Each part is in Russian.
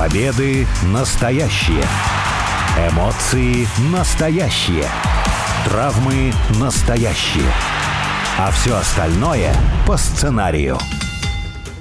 Победы настоящие. Эмоции настоящие. Травмы настоящие. А все остальное по сценарию.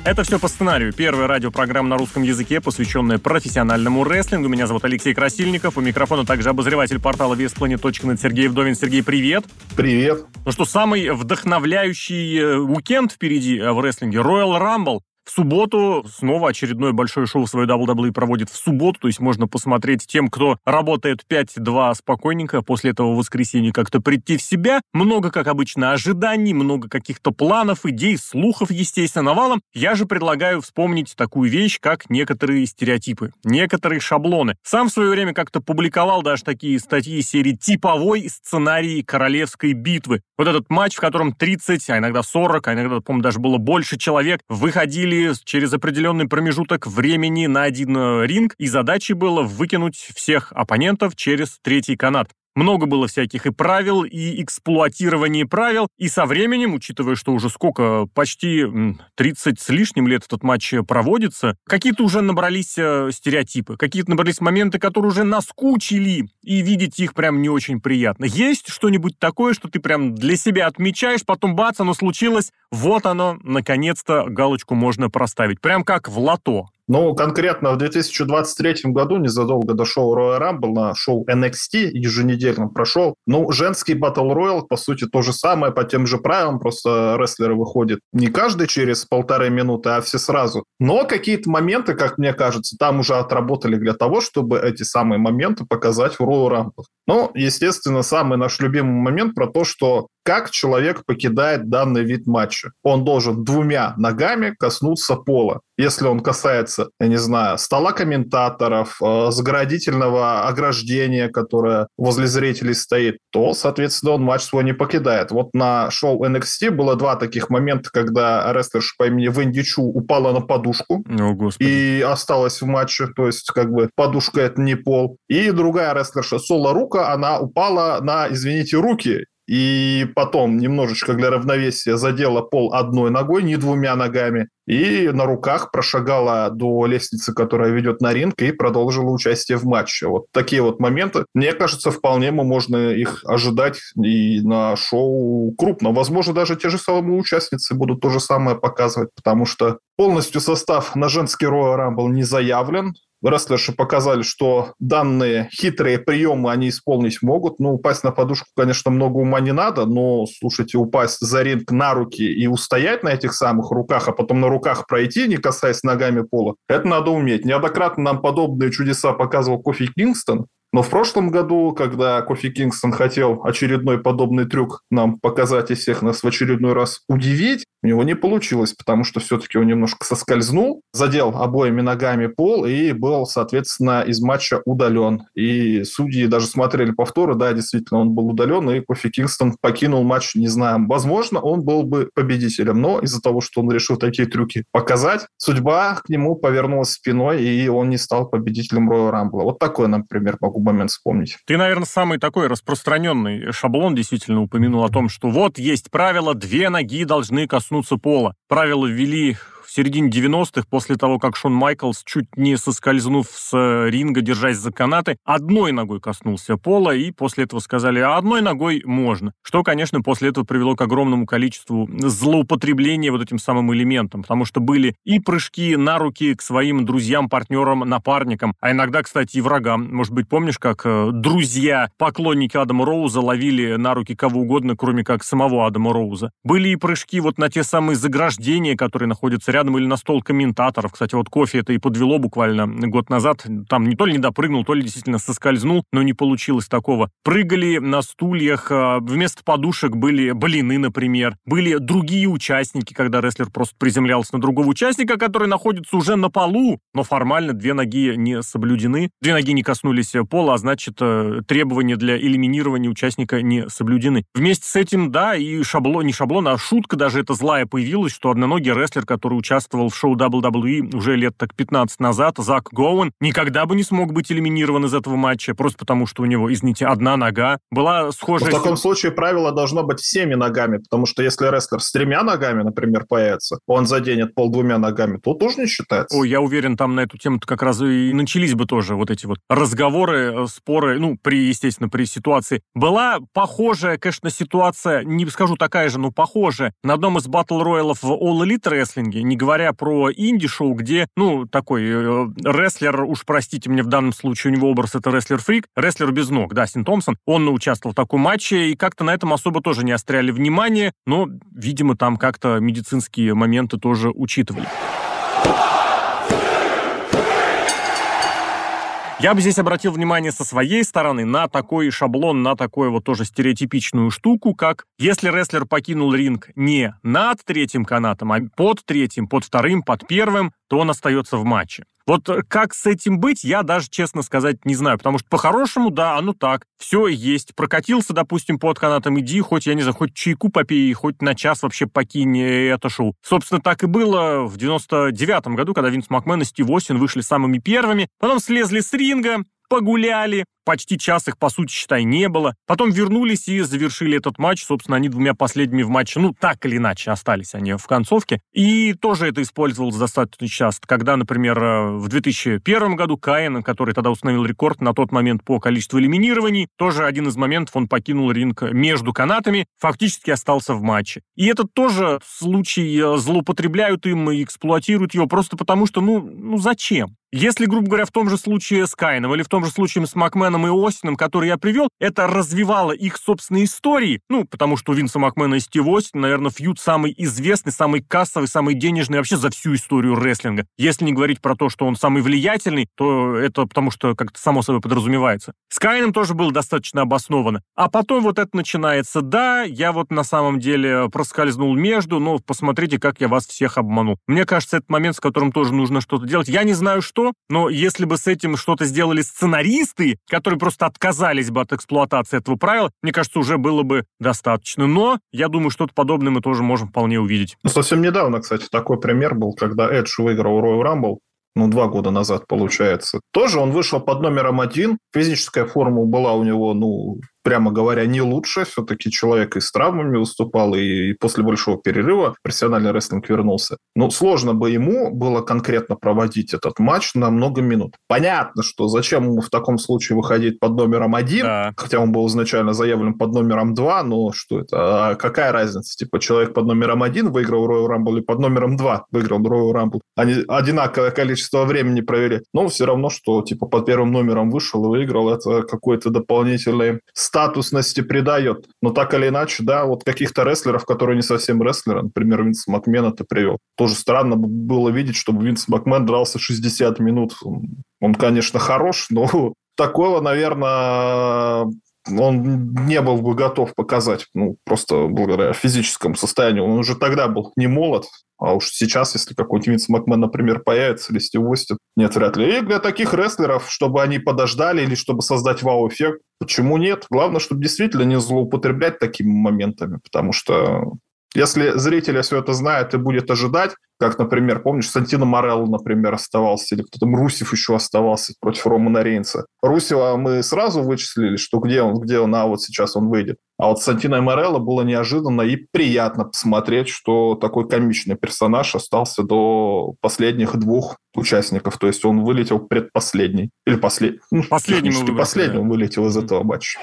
Это все по сценарию. Первая радиопрограмма на русском языке, посвященная профессиональному рестлингу. Меня зовут Алексей Красильников. У микрофона также обозреватель портала VSPlanet.net Сергей Вдовин. Сергей, привет. Привет. Ну что, самый вдохновляющий э, уикенд впереди э, в рестлинге. Royal Rumble. В субботу снова очередное большое шоу свое WWE проводит в субботу, то есть можно посмотреть тем, кто работает 5-2 спокойненько, после этого воскресенья как-то прийти в себя. Много, как обычно, ожиданий, много каких-то планов, идей, слухов, естественно, навалом. Я же предлагаю вспомнить такую вещь, как некоторые стереотипы, некоторые шаблоны. Сам в свое время как-то публиковал даже такие статьи серии «Типовой сценарий королевской битвы». Вот этот матч, в котором 30, а иногда 40, а иногда, по-моему, даже было больше человек, выходили через определенный промежуток времени на один э, ринг, и задачей было выкинуть всех оппонентов через третий канат. Много было всяких и правил, и эксплуатирования правил. И со временем, учитывая, что уже сколько, почти 30 с лишним лет этот матч проводится, какие-то уже набрались э, стереотипы, какие-то набрались моменты, которые уже наскучили, и видеть их прям не очень приятно. Есть что-нибудь такое, что ты прям для себя отмечаешь, потом бац, оно случилось, вот оно, наконец-то галочку можно проставить. Прям как в лото. Ну, конкретно в 2023 году, незадолго до шоу Royal Rumble, на шоу NXT еженедельном прошел. Ну, женский Battle Royale, по сути, то же самое, по тем же правилам, просто рестлеры выходят не каждый через полторы минуты, а все сразу. Но какие-то моменты, как мне кажется, там уже отработали для того, чтобы эти самые моменты показать в Royal Rumble. Ну, естественно, самый наш любимый момент про то, что как человек покидает данный вид матча. Он должен двумя ногами коснуться пола. Если он касается, я не знаю, стола комментаторов, э, заградительного ограждения, которое возле зрителей стоит, то, соответственно, он матч свой не покидает. Вот на шоу NXT было два таких момента, когда рестлерша по имени Венди Чу упала на подушку О, и осталась в матче, то есть как бы подушка это не пол. И другая рестлерша Соло Рука, она упала на, извините, руки и потом немножечко для равновесия задела пол одной ногой, не двумя ногами, и на руках прошагала до лестницы, которая ведет на ринг, и продолжила участие в матче. Вот такие вот моменты, мне кажется, вполне мы можно их ожидать и на шоу крупно. Возможно, даже те же самые участницы будут то же самое показывать, потому что полностью состав на женский Royal Rumble не заявлен, рестлерши показали, что данные хитрые приемы они исполнить могут. Ну, упасть на подушку, конечно, много ума не надо, но, слушайте, упасть за ринг на руки и устоять на этих самых руках, а потом на руках пройти, не касаясь ногами пола, это надо уметь. Неоднократно нам подобные чудеса показывал Кофи Кингстон, но в прошлом году, когда Кофи Кингстон хотел очередной подобный трюк нам показать и всех нас в очередной раз удивить, у него не получилось, потому что все-таки он немножко соскользнул, задел обоими ногами пол и был, соответственно, из матча удален. И судьи даже смотрели повторы, да, действительно, он был удален, и Кофи Кингстон покинул матч, не знаю, возможно, он был бы победителем, но из-за того, что он решил такие трюки показать, судьба к нему повернулась спиной, и он не стал победителем Роя Рамбла. Вот такой, например, могу могу момент вспомнить. Ты, наверное, самый такой распространенный шаблон действительно упомянул о том, что вот есть правило, две ноги должны коснуться пола. Правила ввели середине 90-х, после того, как Шон Майклс, чуть не соскользнув с э, ринга, держась за канаты, одной ногой коснулся пола, и после этого сказали, а одной ногой можно. Что, конечно, после этого привело к огромному количеству злоупотребления вот этим самым элементом, потому что были и прыжки на руки к своим друзьям, партнерам, напарникам, а иногда, кстати, и врагам. Может быть, помнишь, как э, друзья, поклонники Адама Роуза ловили на руки кого угодно, кроме как самого Адама Роуза. Были и прыжки вот на те самые заграждения, которые находятся рядом рядом или на стол комментаторов. Кстати, вот кофе это и подвело буквально год назад. Там не то ли не допрыгнул, то ли действительно соскользнул, но не получилось такого. Прыгали на стульях, а, вместо подушек были блины, например. Были другие участники, когда рестлер просто приземлялся на другого участника, который находится уже на полу, но формально две ноги не соблюдены. Две ноги не коснулись пола, а значит, э, требования для элиминирования участника не соблюдены. Вместе с этим, да, и шаблон, не шаблон, а шутка даже это злая появилась, что одноногий рестлер, который участвовал в шоу WWE уже лет так 15 назад, Зак Гоуэн, никогда бы не смог быть элиминирован из этого матча, просто потому что у него, извините, одна нога. Была схожая... В таком случае правило, должно быть, всеми ногами, потому что если рестлер с тремя ногами, например, появится, он заденет пол двумя ногами, то тоже не считается. Ой, я уверен, там на эту тему как раз и начались бы тоже вот эти вот разговоры, э, споры, ну, при, естественно, при ситуации. Была похожая, конечно, ситуация, не скажу такая же, но похожая, на одном из battle royal ов в All Elite Wrestling е, не говоря про инди-шоу, где, ну, такой э, рестлер, уж простите мне в данном случае, у него образ это рестлер-фрик, рестлер без ног, Дастин Томпсон, он участвовал в таком матче, и как-то на этом особо тоже не заостряли внимание, но, видимо, там как-то медицинские моменты тоже учитывали. Я бы здесь обратил внимание со своей стороны на такой шаблон, на такую вот тоже стереотипичную штуку, как если рестлер покинул ринг не над третьим канатом, а под третьим, под вторым, под первым, то он остается в матче. Вот как с этим быть, я даже, честно сказать, не знаю, потому что по-хорошему, да, оно так, все есть. Прокатился, допустим, под канатом, иди, хоть, я не знаю, хоть чайку попей, хоть на час вообще покинь это шоу. Собственно, так и было в 99-м году, когда Винс Макмен и Стив Осин вышли самыми первыми, потом слезли с ринга, погуляли, почти час их, по сути, считай, не было. Потом вернулись и завершили этот матч. Собственно, они двумя последними в матче, ну, так или иначе, остались они в концовке. И тоже это использовалось достаточно часто. Когда, например, э, в 2001 году Каин, который тогда установил рекорд на тот момент по количеству элиминирований, тоже один из моментов он покинул ринг между канатами, фактически остался в матче. И это тоже случай, э, злоупотребляют им и эксплуатируют его просто потому, что, ну, ну зачем? Если, грубо говоря, в том же случае с Кайном или в том же случае с Макменом Макменом и Остином, которые я привел, это развивало их собственные истории. Ну, потому что у Винса Макмена и Стива Остина, наверное, фьюд самый известный, самый кассовый, самый денежный вообще за всю историю рестлинга. Если не говорить про то, что он самый влиятельный, то это потому что как-то само собой подразумевается. С Кайном тоже было достаточно обосновано. А потом вот это начинается. Да, я вот на самом деле проскользнул между, но посмотрите, как я вас всех обманул. Мне кажется, это момент, с которым тоже нужно что-то делать. Я не знаю что, но если бы с этим что-то сделали сценаристы, которые просто отказались бы от эксплуатации этого правила, мне кажется, уже было бы достаточно. Но я думаю, что-то подобное мы тоже можем вполне увидеть. Ну, совсем недавно, кстати, такой пример был, когда Эдж выиграл Royal Rumble, ну, два года назад, получается. Тоже он вышел под номером один. Физическая форма была у него, ну, прямо говоря, не лучше. Все-таки человек и с травмами выступал, и после большого перерыва профессиональный рестлинг вернулся. Ну, сложно бы ему было конкретно проводить этот матч на много минут. Понятно, что зачем ему в таком случае выходить под номером один, да. хотя он был изначально заявлен под номером два, но что это? А какая разница? Типа человек под номером один выиграл Royal Rumble или под номером два выиграл Royal Rumble. Они одинаковое количество времени провели. Но все равно, что типа под первым номером вышел и выиграл, это какой-то дополнительный статус статусности придает. Но так или иначе, да, вот каких-то рестлеров, которые не совсем рестлеры, например, Винс Макмен это привел. Тоже странно было видеть, чтобы Винс Макмен дрался 60 минут. Он, конечно, хорош, но такого, наверное, он не был бы готов показать, ну, просто благодаря физическому состоянию. Он уже тогда был не молод, а уж сейчас, если какой-нибудь Винс Макмен, например, появится, или Стив Остин, нет, вряд ли. И для таких рестлеров, чтобы они подождали или чтобы создать вау-эффект, почему нет? Главное, чтобы действительно не злоупотреблять такими моментами, потому что если зрители все это знают и будет ожидать, как, например, помнишь, Сантино Морелло, например, оставался, или кто-то Русев еще оставался против Романа Рейнса. Русева мы сразу вычислили, что где он, где он, а вот сейчас он выйдет. А вот Сантино Морелло было неожиданно и приятно посмотреть, что такой комичный персонаж остался до последних двух участников. То есть он вылетел предпоследний. Или послед... ну, последним, выбрали, последним да. вылетел из этого матча.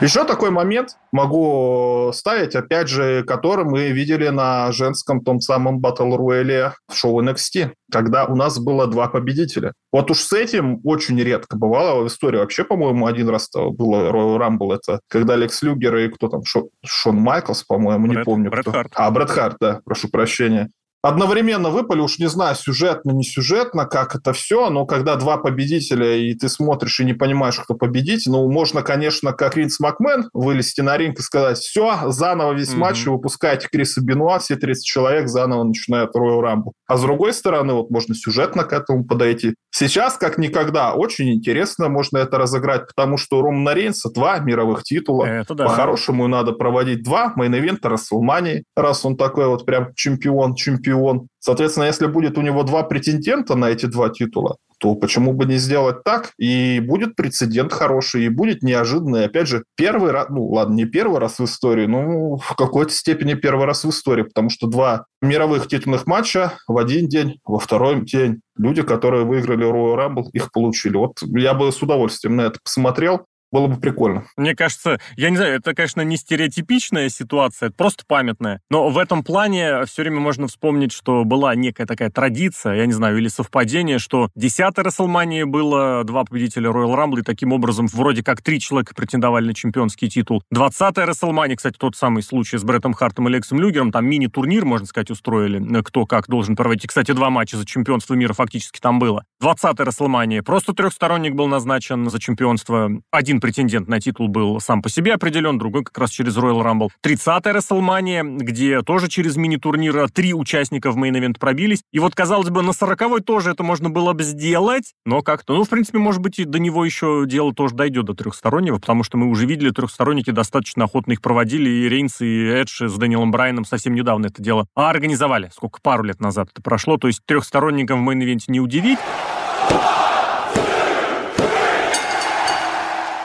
Еще такой момент могу ставить, опять же, который мы видели на женском том самом Battle Royale в шоу NXT, когда у нас было два победителя. Вот уж с этим очень редко бывало в истории. Вообще, по-моему, один раз было Royal Rumble, это когда Лекс Люгер и кто там, Шон, Шон Майклс, по-моему, не помню. Брэд кто. Харт. А, Брэд Харт, да, прошу прощения одновременно выпали, уж не знаю, сюжетно, не сюжетно, как это все, но когда два победителя, и ты смотришь и не понимаешь, кто победить, ну, можно, конечно, как Ринс Макмен вылезти на ринг и сказать, все, заново весь mm-hmm. матч, выпускайте Криса Бенуа, все 30 человек заново начинают Royal Rumble. А с другой стороны, вот можно сюжетно к этому подойти. Сейчас, как никогда, очень интересно можно это разыграть, потому что у Романа Рейнса два мировых титула. Это да. По-хорошему надо проводить два мейн-эвента Рестлмании, раз он такой вот прям чемпион-чемпион. Соответственно, если будет у него два претендента на эти два титула, то почему бы не сделать так? И будет прецедент хороший, и будет неожиданный. Опять же, первый раз, ну ладно, не первый раз в истории, но в какой-то степени первый раз в истории, потому что два мировых титульных матча в один день, во второй день. Люди, которые выиграли Royal Rumble, их получили. Вот я бы с удовольствием на это посмотрел было бы прикольно. Мне кажется, я не знаю, это, конечно, не стереотипичная ситуация, это просто памятная. Но в этом плане все время можно вспомнить, что была некая такая традиция, я не знаю, или совпадение, что 10-й Рестлмании было два победителя Royal Rumble, и таким образом вроде как три человека претендовали на чемпионский титул. 10-я Рестлмания, кстати, тот самый случай с Бреттом Хартом и Лексом Люгером, там мини-турнир, можно сказать, устроили, кто как должен проводить. Кстати, два матча за чемпионство мира фактически там было. 20-я Рестлмания, просто трехсторонник был назначен за чемпионство. Один претендент на титул был сам по себе определен, другой как раз через Royal Rumble. 30-я Рестлмания, где тоже через мини-турнира три участника в мейн-эвент пробились. И вот, казалось бы, на 40-й тоже это можно было бы сделать, но как-то, ну, в принципе, может быть, и до него еще дело тоже дойдет до трехстороннего, потому что мы уже видели, трехсторонники достаточно охотно их проводили, и Рейнс, и Эдж с Дэниелом Брайаном совсем недавно это дело а организовали. Сколько, пару лет назад это прошло, то есть трехсторонникам в мейн-эвенте не удивить.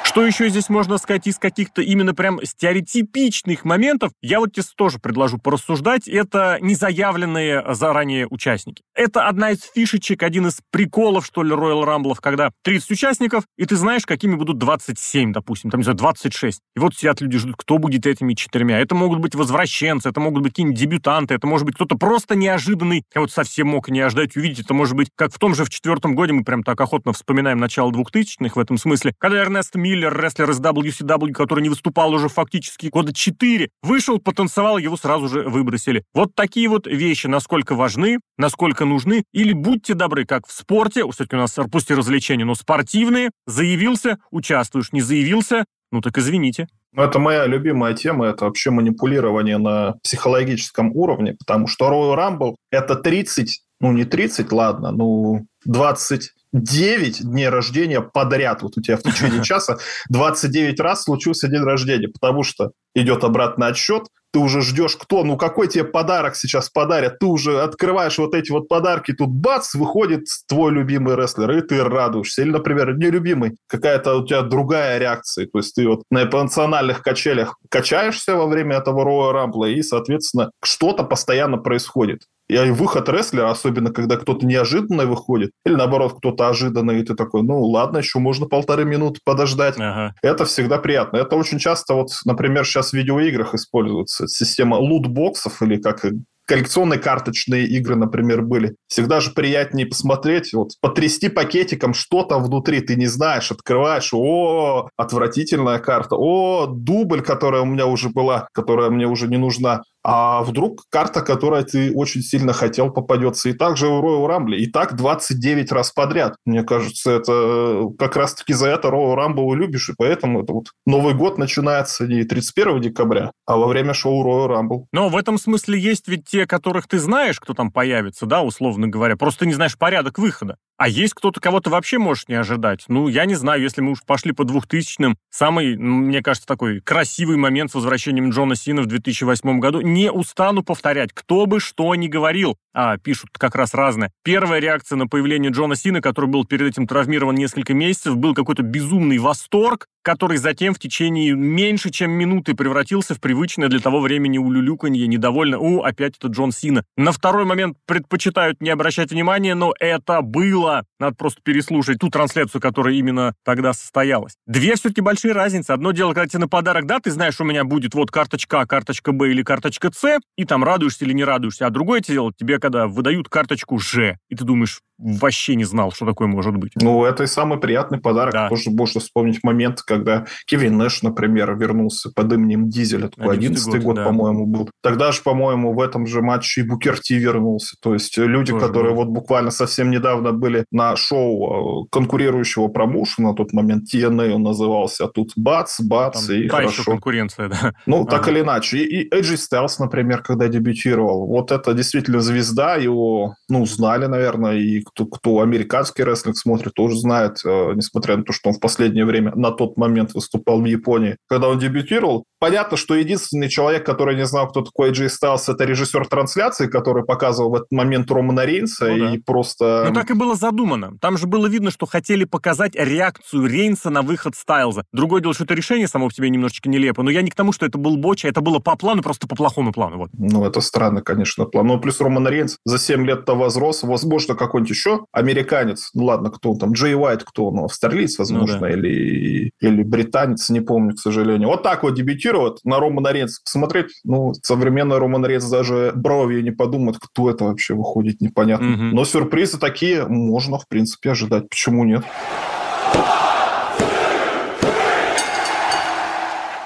Что еще здесь можно сказать из каких-то именно прям стереотипичных моментов? Я вот тебе тоже предложу порассуждать. Это незаявленные заранее участники. Это одна из фишечек, один из приколов, что ли, Royal Rumble, когда 30 участников, и ты знаешь, какими будут 27, допустим, там, не знаю, 26. И вот сидят люди, ждут, кто будет этими четырьмя. Это могут быть возвращенцы, это могут быть какие-нибудь дебютанты, это может быть кто-то просто неожиданный. Я вот совсем мог не ожидать увидеть. Это может быть, как в том же в четвертом годе, мы прям так охотно вспоминаем начало 2000-х в этом смысле, когда Эрнест Миллер Миллер, рестлер из WCW, который не выступал уже фактически года 4, вышел, потанцевал, его сразу же выбросили. Вот такие вот вещи, насколько важны, насколько нужны, или будьте добры, как в спорте, все-таки у нас, пусть и развлечения, но спортивные, заявился, участвуешь, не заявился, ну так извините. Ну, это моя любимая тема, это вообще манипулирование на психологическом уровне, потому что Royal Rumble — это 30, ну не 30, ладно, ну 20 9 дней рождения подряд. Вот у тебя в течение часа 29 раз случился день рождения, потому что идет обратный отсчет, ты уже ждешь, кто, ну какой тебе подарок сейчас подарят, ты уже открываешь вот эти вот подарки, тут бац, выходит твой любимый рестлер, и ты радуешься. Или, например, нелюбимый, какая-то у тебя другая реакция, то есть ты вот на эмоциональных качелях качаешься во время этого Роя Рамбла, и, соответственно, что-то постоянно происходит. И выход рестлера, особенно когда кто-то неожиданно выходит, или наоборот, кто-то ожиданный, и ты такой, ну ладно, еще можно полторы минуты подождать. Ага. Это всегда приятно. Это очень часто, вот, например, сейчас в видеоиграх используется система лутбоксов, или как коллекционные карточные игры, например, были. Всегда же приятнее посмотреть, вот потрясти пакетиком что-то внутри, ты не знаешь, открываешь, о, отвратительная карта, о, дубль, которая у меня уже была, которая мне уже не нужна. А вдруг карта, которая ты очень сильно хотел, попадется. И также в Royal Rumble. И так 29 раз подряд. Мне кажется, это как раз-таки за это Royal Rumble любишь. И поэтому это вот Новый год начинается не 31 декабря, а во время шоу Royal Rumble. Но в этом смысле есть ведь те, которых ты знаешь, кто там появится, да, условно говоря. Просто не знаешь порядок выхода. А есть кто-то, кого ты вообще можешь не ожидать. Ну, я не знаю, если мы уж пошли по двухтысячным, самый, мне кажется, такой красивый момент с возвращением Джона Сина в 2008 году. Не устану повторять, кто бы что ни говорил. А, пишут как раз разное. Первая реакция на появление Джона Сина, который был перед этим травмирован несколько месяцев, был какой-то безумный восторг, который затем в течение меньше, чем минуты превратился в привычное для того времени улюлюканье, недовольно, у, опять это Джон Сина. На второй момент предпочитают не обращать внимания, но это было. Надо просто переслушать ту трансляцию, которая именно тогда состоялась. Две все-таки большие разницы. Одно дело, когда тебе на подарок, да, ты знаешь, у меня будет вот карточка А, карточка Б или карточка С, и там радуешься или не радуешься. А другое дело, тебе когда выдают карточку Ж, и ты думаешь, вообще не знал, что такое может быть. Ну, это и самый приятный подарок. Да. Тоже можно вспомнить момент, когда Кевин Нэш, например, вернулся под именем Дизеля. Такой 11 год, год да. по-моему, был. Тогда же, по-моему, в этом же матче и Букерти вернулся. То есть люди, Тоже которые было. вот буквально совсем недавно были на шоу э, конкурирующего промоушена, на тот момент TNA он назывался, а тут бац, бац, Там, и та хорошо. еще конкуренция, да. Ну, а. так или иначе. И, и AJ Styles, например, когда дебютировал, вот это действительно звезда, его, ну, знали, наверное, и кто, кто американский рестлинг смотрит, тоже знает, э, несмотря на то, что он в последнее время на тот момент выступал в Японии. Когда он дебютировал, понятно, что единственный человек, который не знал, кто такой AJ Styles, это режиссер трансляции, который показывал в этот момент Романа Рейнса, ну, да. и просто... Ну, так и было задумано. Там же было видно, что хотели показать реакцию Рейнса на выход Стайлза. Другое дело, что это решение само по себе немножечко нелепо, но я не к тому, что это был боча, это было по плану, просто по плохому плану. Вот. Ну, это странно, конечно, план. Ну, плюс Роман Рейнс за 7 лет-то возрос, возможно, какой-нибудь еще американец, ну, ладно, кто он там, Джей Уайт, кто он, австралиец, возможно, ну, да. или, или британец, не помню, к сожалению. Вот так вот дебютировать на Романа Рейнса посмотреть, ну, современный Роман Рейнс даже бровью не подумает, кто это вообще выходит, непонятно. Угу. Но сюрпризы такие можно, в принципе, ожидать. Почему нет?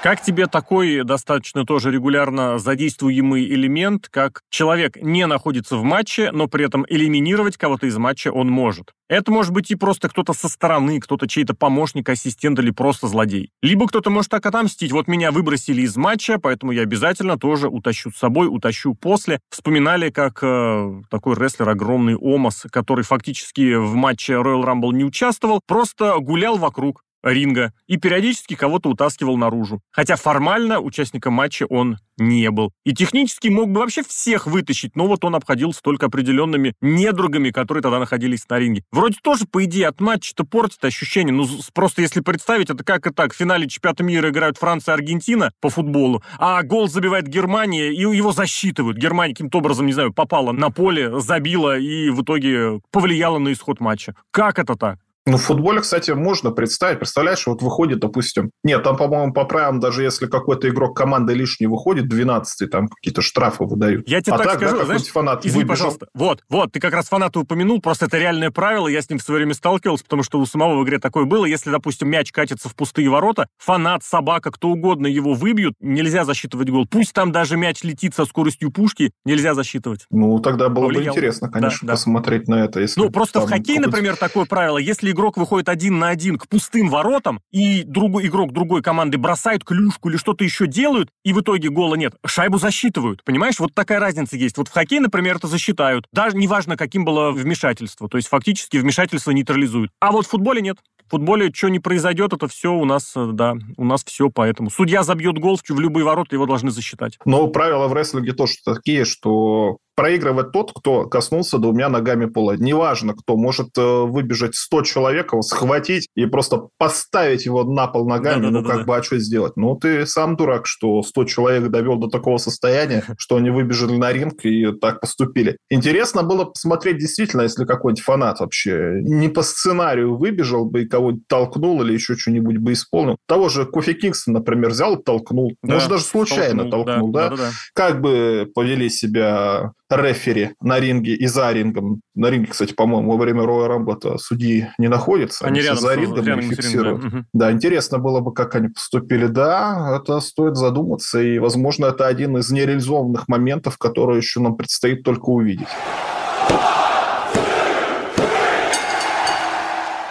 Как тебе такой достаточно тоже регулярно задействуемый элемент, как человек не находится в матче, но при этом элиминировать кого-то из матча он может? Это может быть и просто кто-то со стороны, кто-то чей-то помощник, ассистент или просто злодей. Либо кто-то может так отомстить. Вот меня выбросили из матча, поэтому я обязательно тоже утащу с собой, утащу после. Вспоминали, как э, такой рестлер огромный Омас, который фактически в матче Royal Rumble не участвовал, просто гулял вокруг ринга и периодически кого-то утаскивал наружу. Хотя формально участником матча он не был. И технически мог бы вообще всех вытащить, но вот он обходился только определенными недругами, которые тогда находились на ринге. Вроде тоже, по идее, от матча-то портит ощущение. Ну, просто если представить, это как и так. В финале чемпионата мира играют Франция и Аргентина по футболу, а гол забивает Германия, и его засчитывают. Германия каким-то образом, не знаю, попала на поле, забила и в итоге повлияла на исход матча. Как это так? Ну, в футболе, кстати, можно представить. Представляешь, вот выходит, допустим... Нет, там, по-моему, по правилам, даже если какой-то игрок команды лишний выходит, 12 там какие-то штрафы выдают. Я тебе а так, так скажу, да, знаешь, фанат извини, выбежал. пожалуйста. Вот, вот, ты как раз фаната упомянул, просто это реальное правило, я с ним в свое время сталкивался, потому что у самого в игре такое было. Если, допустим, мяч катится в пустые ворота, фанат, собака, кто угодно его выбьют, нельзя засчитывать гол. Пусть там даже мяч летит со скоростью пушки, нельзя засчитывать. Ну, тогда было Повлиял. бы интересно, конечно, да, посмотреть да. на это. Если ну, просто в хоккей, например, такое правило. Если игрок выходит один на один к пустым воротам, и другой игрок другой команды бросает клюшку или что-то еще делают, и в итоге гола нет, шайбу засчитывают. Понимаешь, вот такая разница есть. Вот в хоккее, например, это засчитают. Даже неважно, каким было вмешательство. То есть фактически вмешательство нейтрализуют. А вот в футболе нет. В футболе что не произойдет, это все у нас, э, да, у нас все поэтому. Судья забьет гол в любые ворота, его должны засчитать. Но правила в рестлинге тоже такие, что проигрывает тот, кто коснулся двумя ногами пола. Неважно, кто может э, выбежать 100 человек, схватить и просто поставить его на пол ногами, да, да, ну, да, как да, бы, а что сделать? Ну, ты сам дурак, что 100 человек довел до такого состояния, что они выбежали на ринг и так поступили. Интересно было посмотреть действительно, если какой-нибудь фанат вообще не по сценарию выбежал бы и кого-нибудь толкнул или еще что-нибудь бы исполнил. Того же Кофи Кингстон, например, взял толкнул. Да, Может, даже случайно толкнул, толкнул да, да? Да, да? Как бы повели себя рефери на ринге и за рингом. На ринге, кстати, по-моему, во время Роя Рамбла судьи не находятся. Они, они рядом за рингом рядом фиксируют. Рингом, да. да, интересно было бы, как они поступили. Да, это стоит задуматься, и, возможно, это один из нереализованных моментов, которые еще нам предстоит только увидеть.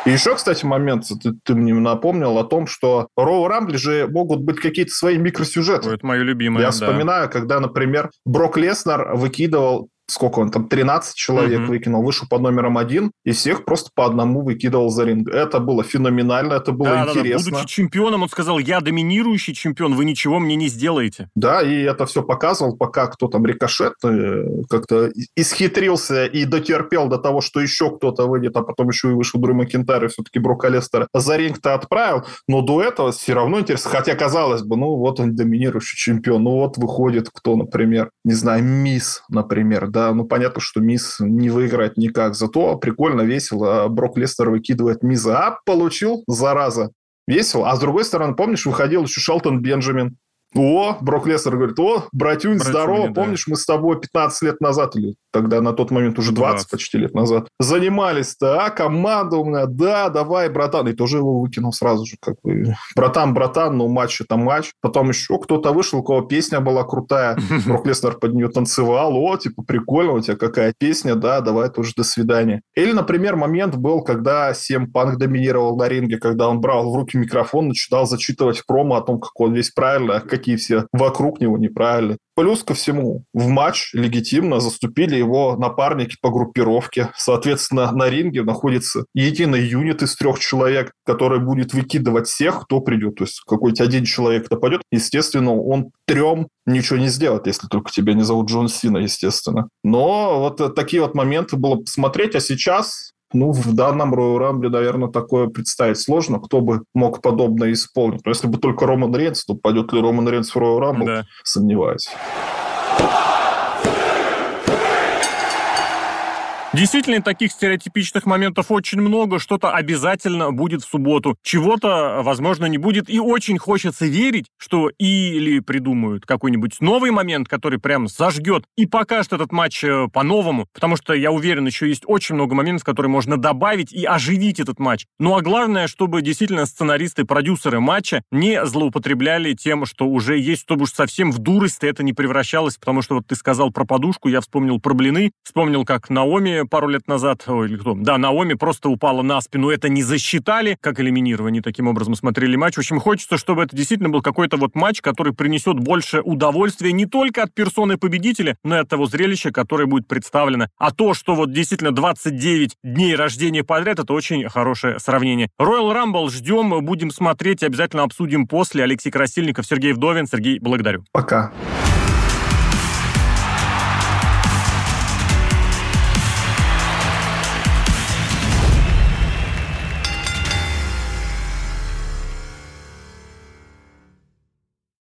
И еще, кстати, момент, ты, ты мне напомнил о том, что Роу Рамбли же могут быть какие-то свои микросюжеты. это мое любимое, Я да. вспоминаю, когда, например, Брок Леснер выкидывал сколько он там, 13 человек угу. выкинул, вышел под номером один, и всех просто по одному выкидывал за ринг. Это было феноменально, это было да, интересно. Да, да. Будучи чемпионом, он сказал, я доминирующий чемпион, вы ничего мне не сделаете. Да, и это все показывал, пока кто там рикошет э, как-то исхитрился и дотерпел до того, что еще кто-то выйдет, а потом еще и вышел Дрю Макинтайр, и все-таки Брок Лестера за ринг-то отправил, но до этого все равно интересно. Хотя, казалось бы, ну вот он доминирующий чемпион, ну вот выходит кто, например, не знаю, Мисс, например, да, ну, понятно, что Мисс не выиграет никак. Зато прикольно, весело. Брок Лестер выкидывает Миза. А, получил, зараза. Весело. А с другой стороны, помнишь, выходил еще Шелтон Бенджамин О, Брок Леснер говорит, о, братюнь, Братюни, здорово, да. помнишь, мы с тобой 15 лет назад, или тогда на тот момент уже 20, 20. почти лет назад, занимались-то, а, команда у меня, да, давай, братан, и тоже его выкинул сразу же, как бы, братан, братан, ну, матч это матч. Потом еще кто-то вышел, у кого песня была крутая, Брок Леснер под нее танцевал, о, типа, прикольно, у тебя какая песня, да, давай тоже до свидания. Или, например, момент был, когда Сем Панк доминировал на ринге, когда он брал в руки микрофон, начинал зачитывать промо о том, как он весь правильно, а какие все вокруг него неправильно. Плюс ко всему, в матч легитимно заступили его напарники по группировке. Соответственно, на ринге находится единый юнит из трех человек, который будет выкидывать всех, кто придет. То есть какой-нибудь один человек нападет. Естественно, он трем ничего не сделает, если только тебя не зовут Джон Сина, естественно. Но вот такие вот моменты было посмотреть. А сейчас ну, в данном Royal Rumble, наверное, такое представить сложно, кто бы мог подобное исполнить. Но если бы только Роман Рейнс, то пойдет ли Роман Рейнс в Royal Rumble, да. сомневаюсь. Действительно, таких стереотипичных моментов очень много. Что-то обязательно будет в субботу. Чего-то, возможно, не будет. И очень хочется верить, что или придумают какой-нибудь новый момент, который прям зажгет и покажет этот матч э, по-новому. Потому что, я уверен, еще есть очень много моментов, которые можно добавить и оживить этот матч. Ну а главное, чтобы действительно сценаристы, продюсеры матча не злоупотребляли тем, что уже есть, чтобы уж совсем в дурость это не превращалось. Потому что вот ты сказал про подушку, я вспомнил про блины, вспомнил, как Пару лет назад, или кто, да, Наоми просто упала на спину, это не засчитали, как элиминирование, таким образом смотрели матч. В общем, хочется, чтобы это действительно был какой-то вот матч, который принесет больше удовольствия не только от персоны победителя, но и от того зрелища, которое будет представлено. А то, что вот действительно 29 дней рождения подряд, это очень хорошее сравнение. Royal Rumble ждем, будем смотреть, обязательно обсудим после. Алексей Красильников, Сергей Вдовин. Сергей, благодарю. Пока.